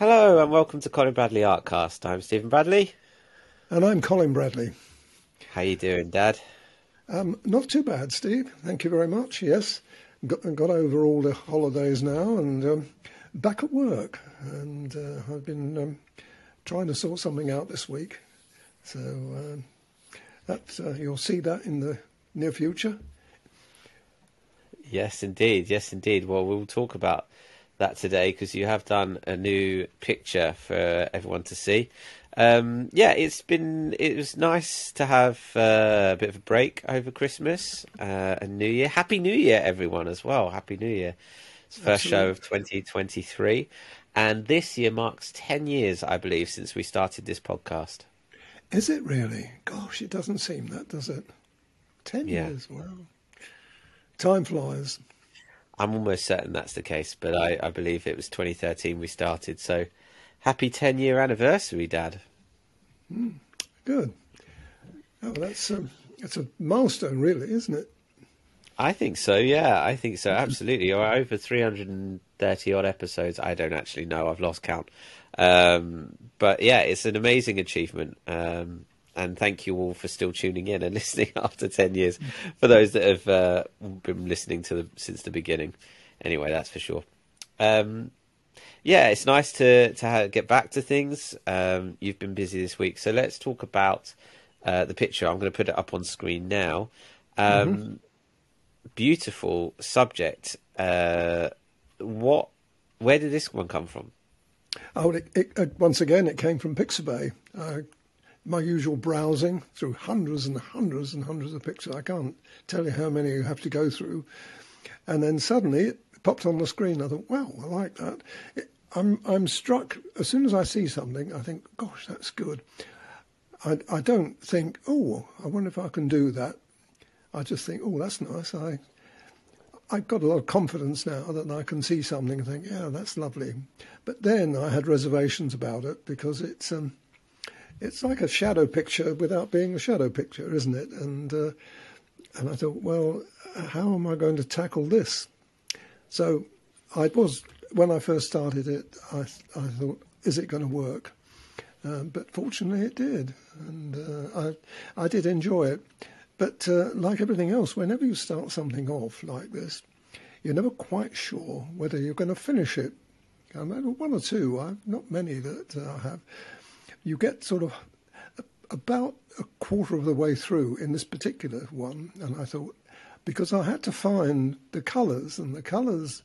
Hello and welcome to Colin Bradley Artcast. I'm Stephen Bradley. And I'm Colin Bradley. How you doing, Dad? Um, not too bad, Steve. Thank you very much. Yes, got, got over all the holidays now and um, back at work. And uh, I've been um, trying to sort something out this week. So um, that uh, you'll see that in the near future. Yes, indeed. Yes, indeed. Well, we'll talk about that today because you have done a new picture for everyone to see. Um, yeah, it's been it was nice to have uh, a bit of a break over Christmas uh, and New Year. Happy New Year, everyone, as well. Happy New Year. It's the first Absolutely. show of 2023, and this year marks 10 years, I believe, since we started this podcast. Is it really? Gosh, it doesn't seem that, does it? 10 yeah. years, wow. Time flies. I'm almost certain that's the case, but I, I believe it was 2013 we started. So happy 10 year anniversary, Dad. Mm, good. Oh, that's um, that's a milestone, really, isn't it? I think so. Yeah, I think so. Absolutely. Over 330 odd episodes. I don't actually know. I've lost count. Um, but yeah, it's an amazing achievement. Um, and thank you all for still tuning in and listening after 10 years. For those that have uh, been listening to them since the beginning. Anyway that's for sure. Um, yeah it's nice to to get back to things. Um, you've been busy this week. So let's talk about uh, the picture. I'm going to put it up on screen now. Um, mm-hmm. beautiful subject. Uh, what where did this one come from? Oh, it, it, uh, once again, it came from Pixabay. Uh, my usual browsing through hundreds and hundreds and hundreds of pictures. I can't tell you how many you have to go through. And then suddenly it popped on the screen. I thought, wow, I like that. It, I'm I'm struck as soon as I see something. I think, gosh, that's good. I I don't think, oh, I wonder if I can do that. I just think, oh, that's nice. I I've got a lot of confidence now that I can see something and think, yeah, that's lovely. But then I had reservations about it because it's um, it's like a shadow picture without being a shadow picture, isn't it? And uh, and I thought, well, how am I going to tackle this? So I was when I first started it, I I thought, is it going to work? Um, but fortunately, it did, and uh, I I did enjoy it. But uh, like everything else, whenever you start something off like this, you're never quite sure whether you're going to finish it. I mean, one or two, I've not many that uh, I have you get sort of about a quarter of the way through in this particular one, and I thought, because I had to find the colours, and the colours,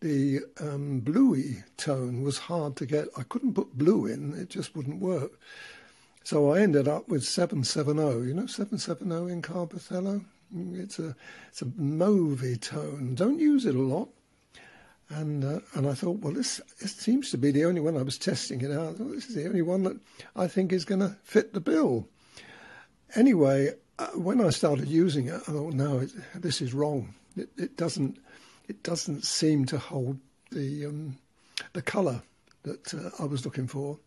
the um, bluey tone was hard to get. I couldn't put blue in, it just wouldn't work. So I ended up with 770. You know 770 in Carbothello? It's a, it's a mauvey tone. Don't use it a lot and uh, and I thought, well, this, seems to be the only one I was testing it out. this is the only one that I think is going to fit the bill. Anyway, uh, when I started using it, I thought, no, it, this is wrong. It, it, doesn't it doesn't seem to hold the um, the colour that uh, I was looking for.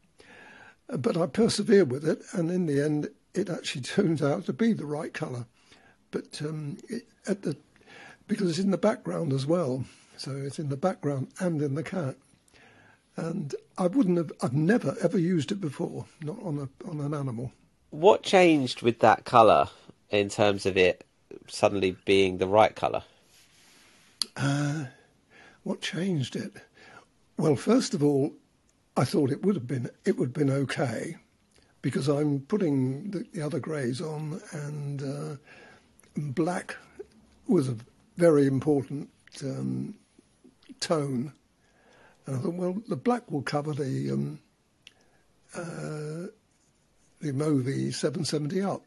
But I persevered with it, and in the end, it actually turned out to be the right colour. But um, it, at the because it's in the background as well. So it's in the background and in the cat. And I wouldn't have, I've never ever used it before, not on a on an animal. What changed with that colour in terms of it suddenly being the right colour? Uh, what changed it? Well, first of all, I thought it would have been it would have been okay because I'm putting the, the other greys on, and uh, black was a very important um, tone. And I thought, well, the black will cover the um, uh, the Movi 770 up,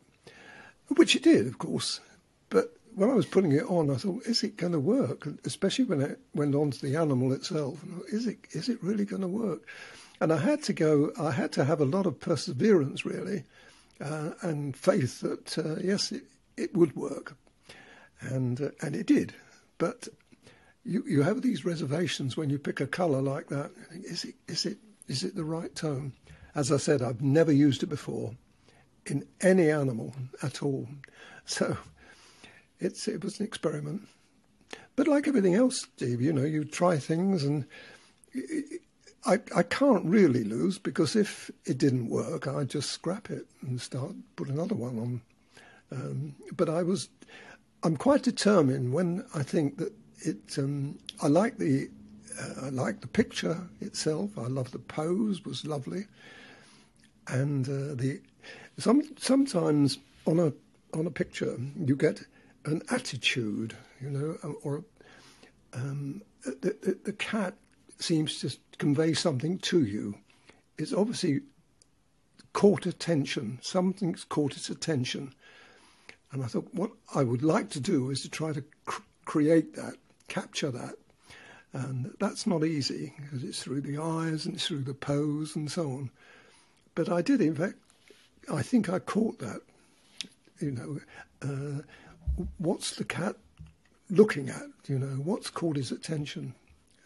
which it did, of course. But when I was putting it on, I thought, is it going to work? Especially when it went on to the animal itself. Is it is it really going to work? And I had to go. I had to have a lot of perseverance, really, uh, and faith that uh, yes, it, it would work, and uh, and it did. But you, you have these reservations when you pick a colour like that. Is it is it is it the right tone? As I said, I've never used it before in any animal at all, so it's it was an experiment. But like everything else, Steve, you know, you try things and I, I can't really lose because if it didn't work, I'd just scrap it and start put another one on. Um, but I was, I'm quite determined when I think that it. Um, I like the, uh, I like the picture itself. I love the pose was lovely, and uh, the some sometimes on a on a picture you get an attitude, you know, or um, the, the, the cat seems to convey something to you. It's obviously caught attention. Something's caught its attention. And I thought, what I would like to do is to try to cr- create that, capture that. And that's not easy because it's through the eyes and it's through the pose and so on. But I did, in fact, I think I caught that. You know, uh, what's the cat looking at? You know, what's caught his attention?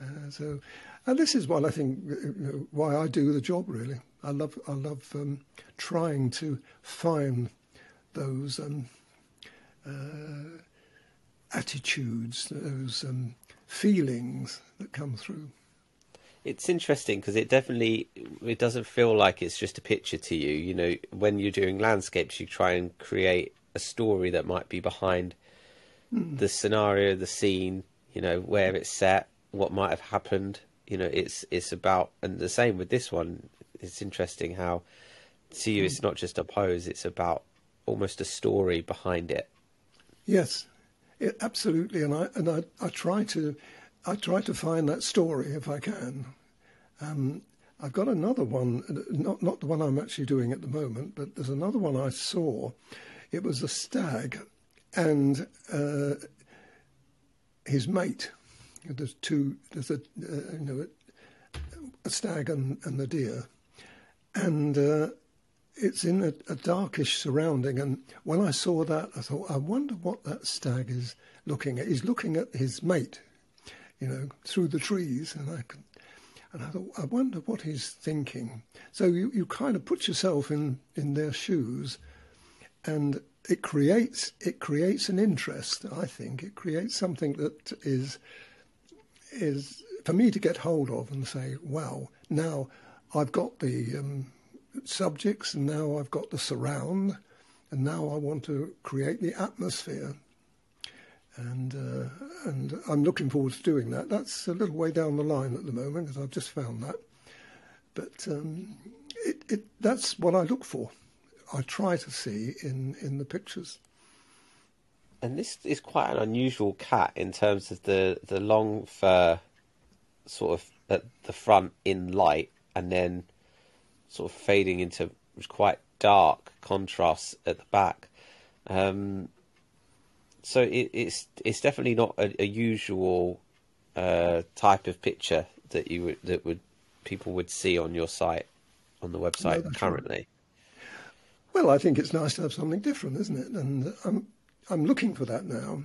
Uh, so, and this is what I think you know, why I do the job. Really, I love I love um, trying to find those um, uh, attitudes, those um, feelings that come through. It's interesting because it definitely it doesn't feel like it's just a picture to you. You know, when you're doing landscapes, you try and create a story that might be behind mm. the scenario, the scene. You know, where it's set, what might have happened. You know, it's it's about and the same with this one. It's interesting how to you it's not just a pose; it's about almost a story behind it. Yes, it, absolutely, and I and I, I try to I try to find that story if I can. Um, I've got another one, not not the one I'm actually doing at the moment, but there's another one I saw. It was a stag and uh, his mate there's two. There's a uh, you know a stag and, and the deer, and uh, it's in a, a, darkish surrounding. And when I saw that, I thought, I wonder what that stag is looking at. He's looking at his mate, you know, through the trees, and I can. And I thought, I wonder what he's thinking. So you, you kind of put yourself in, in their shoes, and it creates it creates an interest. I think it creates something that is is for me to get hold of and say, wow, now I've got the um, subjects and now I've got the surround and now I want to create the atmosphere. And uh, and I'm looking forward to doing that. That's a little way down the line at the moment because I've just found that. But um, it, it, that's what I look for. I try to see in, in the pictures and this is quite an unusual cat in terms of the the long fur, sort of at the front in light, and then sort of fading into quite dark contrasts at the back. Um, so it, it's it's definitely not a, a usual uh, type of picture that you would that would people would see on your site on the website no, currently. Well, I think it's nice to have something different, isn't it? And um, I'm looking for that now.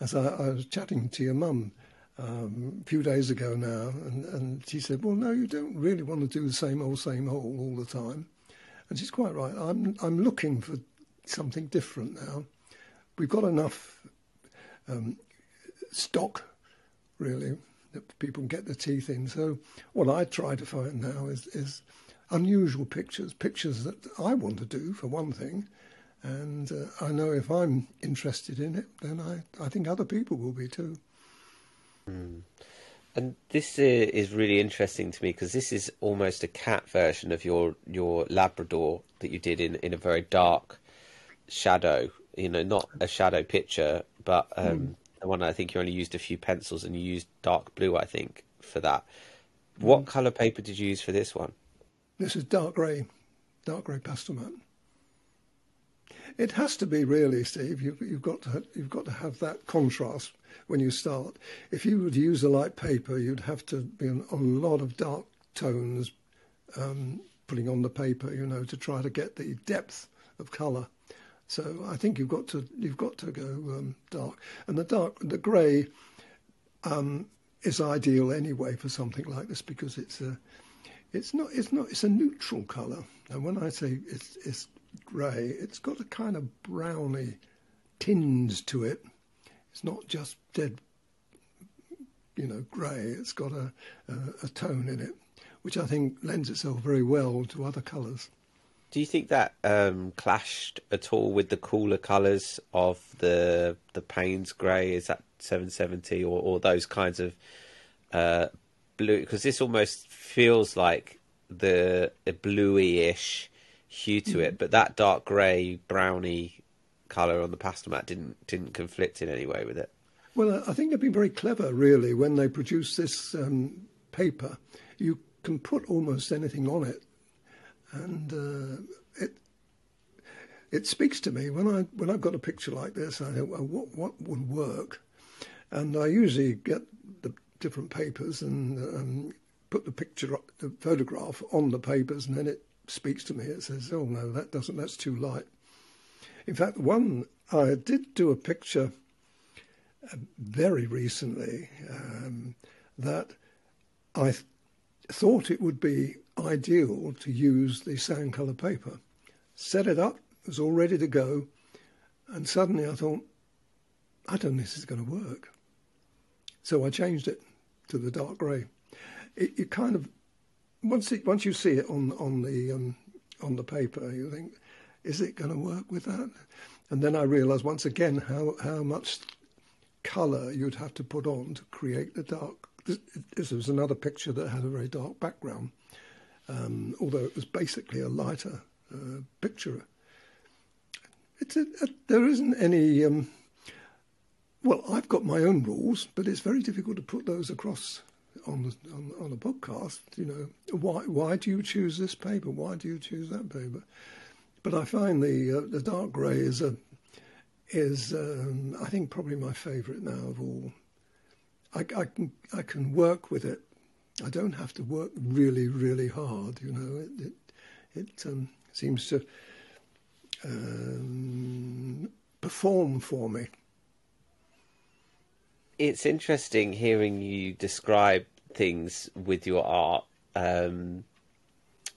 As I, I was chatting to your mum um, a few days ago now, and, and she said, "Well, no, you don't really want to do the same old, same old all the time." And she's quite right. I'm I'm looking for something different now. We've got enough um, stock, really, that people get their teeth in. So what I try to find now is, is unusual pictures, pictures that I want to do for one thing, and uh, I know if I'm interested in it, then I, I think other people will be too. And this uh, is really interesting to me because this is almost a cat version of your your Labrador that you did in, in a very dark shadow. You know, not a shadow picture, but um, mm. the one I think you only used a few pencils and you used dark blue, I think, for that. What mm. colour paper did you use for this one? This is dark grey, dark grey Pastelmat. It has to be really, Steve. You've, you've got to you've got to have that contrast when you start. If you would use a light paper, you'd have to be on a lot of dark tones, um, putting on the paper, you know, to try to get the depth of colour. So I think you've got to you've got to go um, dark, and the dark the grey um, is ideal anyway for something like this because it's a it's not it's not it's a neutral colour, and when I say it's it's grey. It's got a kind of browny tinge to it. It's not just dead, you know, grey. It's got a, a, a tone in it, which I think lends itself very well to other colours. Do you think that um, clashed at all with the cooler colours of the the Payne's grey? Is that 770 or, or those kinds of uh, blue? Because this almost feels like the, the bluey-ish hue to it, but that dark grey, browny colour on the Pastelmat didn't didn't conflict in any way with it. Well, I think they've been very clever, really, when they produce this um, paper. You can put almost anything on it and uh, it it speaks to me when I when I've got a picture like this. I think, well, what what would work? And I usually get the different papers and um, put the picture, the photograph on the papers, and then it speaks to me. It says, "Oh no, that doesn't. That's too light." In fact, one I did do a picture uh, very recently um, that I th- thought it would be ideal to use the sand colour paper. Set it up, it was all ready to go, and suddenly I thought, I don't think this is going to work. So I changed it to the dark grey. It, it kind of once it, once you see it on on the um, on the paper, you think, is it going to work with that? And then I realised once again how how much colour you'd have to put on to create the dark. This, this was another picture that had a very dark background um, although it was basically a lighter uh, picture. It's a, a, there isn't any. Um, well, I've got my own rules, but it's very difficult to put those across on on, on a podcast. You know, why why do you choose this paper? Why do you choose that paper? But I find the uh, the dark grey is a is um, I think probably my favourite now of all. I, I, can I can work with it I don't have to work really, really hard. You know, it it, it um, seems to um, perform for me. It's interesting hearing you describe things with your art. Um,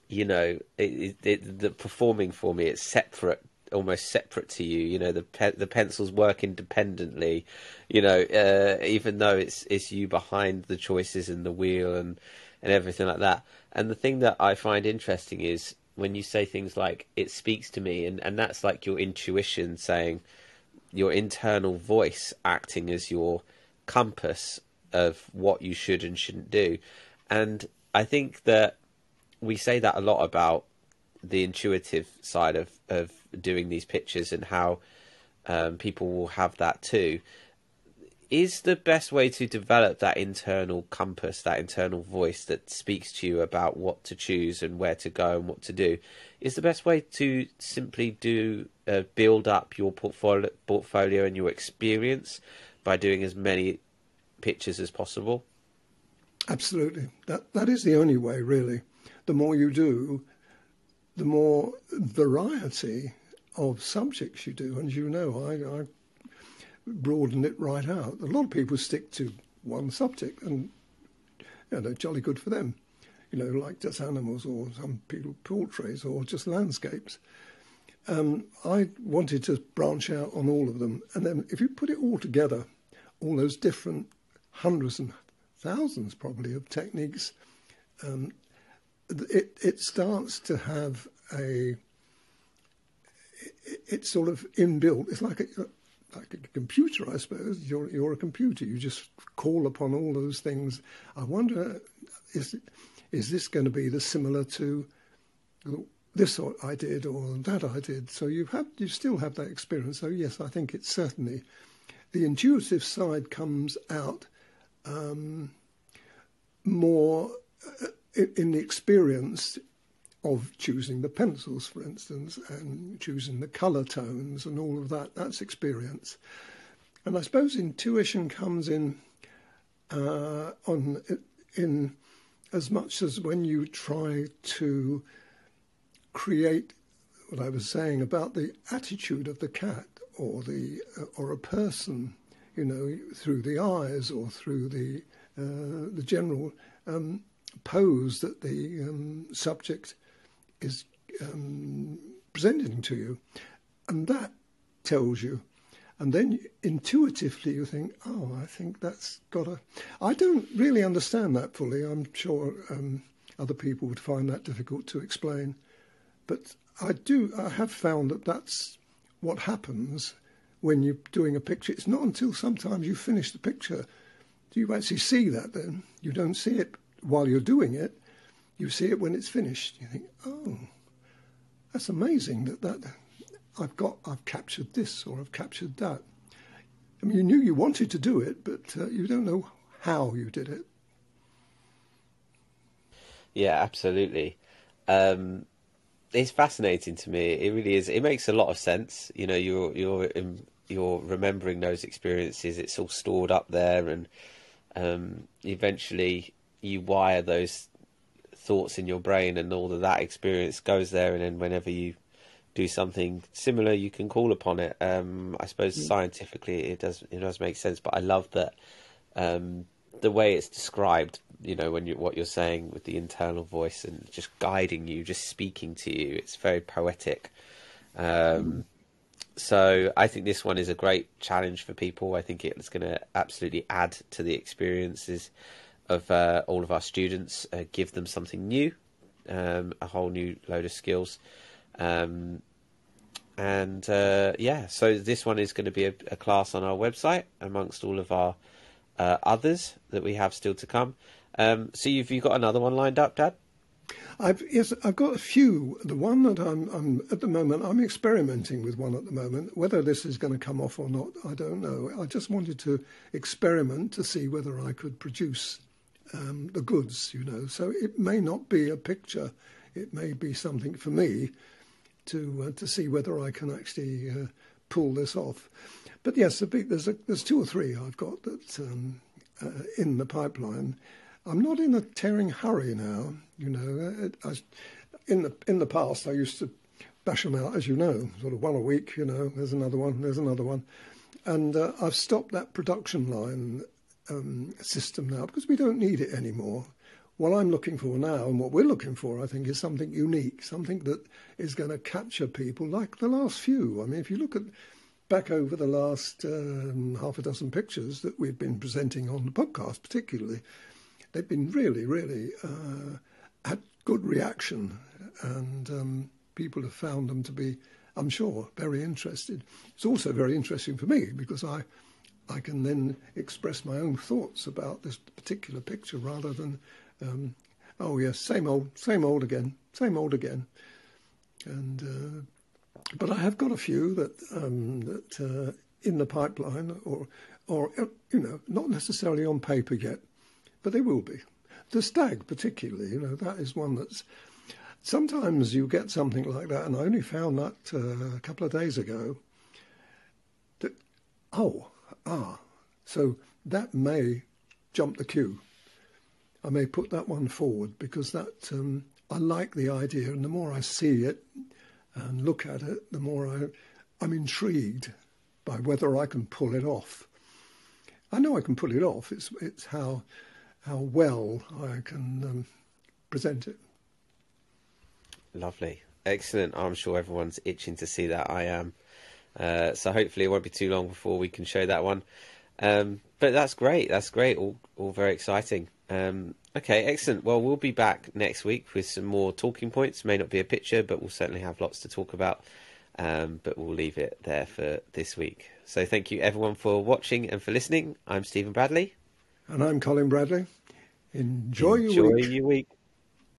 you know, it, it, the performing for me, it's separate almost separate to you. You know, the pe- the pencils work independently. You know, uh, even though it's it's you behind the choices and the wheel and and everything like that. And the thing that I find interesting is when you say things like "it speaks to me," and and that's like your intuition saying, your internal voice acting as your compass of what you should and shouldn't do. And I think that we say that a lot about the intuitive side of, of doing these pictures and how um, people will have that too. Is the best way to develop that internal compass, that internal voice that speaks to you about what to choose and where to go and what to do? Is the best way to simply do uh, build up your portfolio, portfolio and your experience by doing as many pictures as possible? Absolutely. That that is the only way, really. The more you do, the more variety of subjects you do. And you know, I, I broaden it right out. A lot of people stick to one subject, and you know, jolly good for them. You know, like just animals, or some people portraits, or just landscapes. Um, I wanted to branch out on all of them, and then if you put it all together, all those different hundreds and thousands probably of techniques, um, it it starts to have a it's sort of inbuilt. It's like a like a computer, I suppose. You're you're a computer. You just call upon all those things. I wonder is is this going to be the similar to this I did or that I did? So you have you still have that experience. So yes, I think it's certainly the intuitive side comes out um, more in the experience of choosing the pencils, for instance, and choosing the colour tones and all of that. That's experience. And I suppose intuition comes in uh, on in as much as when you try to create what I was saying about the attitude of the cat or the uh, or a person, you know, through the eyes or through the uh, the general um, pose that the um, subject is um, presenting to you, and that tells you. And then intuitively you think, oh, I think that's got a. I don't really understand that fully. I'm sure um, other people would find that difficult to explain. But I do, I have found that that's what happens when you're doing a picture. It's not until sometimes you finish the picture do you actually see that then. You don't see it while you're doing it, you see it when it's finished. You think, oh, that's amazing that, that I've got, I've captured this or I've captured that. I mean, you knew you wanted to do it, but uh, you don't know how you did it. Yeah, absolutely. Um, it's fascinating to me. It really is. It makes a lot of sense. You know, you're you're you're remembering those experiences. It's all stored up there, and um, eventually you wire those thoughts in your brain, and all of that experience goes there. And then whenever you do something similar, you can call upon it. Um, I suppose mm. scientifically, it does it does make sense. But I love that um, the way it's described you know when you what you're saying with the internal voice and just guiding you just speaking to you it's very poetic um, so i think this one is a great challenge for people i think it's going to absolutely add to the experiences of uh, all of our students uh, give them something new um, a whole new load of skills um, and uh, yeah so this one is going to be a, a class on our website amongst all of our uh, others that we have still to come. Um, so you've you got another one lined up, Dad? I've yes, I've got a few. The one that I'm, I'm at the moment, I'm experimenting with one at the moment. Whether this is going to come off or not, I don't know. I just wanted to experiment to see whether I could produce um, the goods, you know. So it may not be a picture. It may be something for me to uh, to see whether I can actually uh, pull this off. But yes, there's a, there's two or three I've got that um, uh, in the pipeline. I'm not in a tearing hurry now. You know, I, in the in the past I used to bash them out, as you know, sort of one a week. You know, there's another one, there's another one, and uh, I've stopped that production line um, system now because we don't need it anymore. What I'm looking for now, and what we're looking for, I think, is something unique, something that is going to capture people like the last few. I mean, if you look at back over the last um, half a dozen pictures that we've been presenting on the podcast, particularly, they've been really, really uh, had good reaction, and um, people have found them to be, I'm sure, very interested. It's also very interesting for me because I, I can then express my own thoughts about this particular picture rather than, um, oh yes, same old, same old again, same old again, and. Uh, but I have got a few that um, that uh, in the pipeline, or or you know, not necessarily on paper yet, but they will be. The stag, particularly, you know, that is one that's. Sometimes you get something like that, and I only found that uh, a couple of days ago. That oh ah, so that may jump the queue. I may put that one forward because that um, I like the idea, and the more I see it, and look at it, the more I, I'm intrigued by whether I can pull it off. I know I can pull it off. It's it's how how well I can um, present it. Lovely, excellent. I'm sure everyone's itching to see that. I am. Uh, so hopefully it won't be too long before we can show that one. Um, but that's great. That's great. All all very exciting. Um, okay, excellent. Well, we'll be back next week with some more talking points. May not be a picture, but we'll certainly have lots to talk about. Um, but we'll leave it there for this week. So thank you everyone for watching and for listening. I'm Stephen Bradley. And I'm Colin Bradley. Enjoy, Enjoy your week. Your week.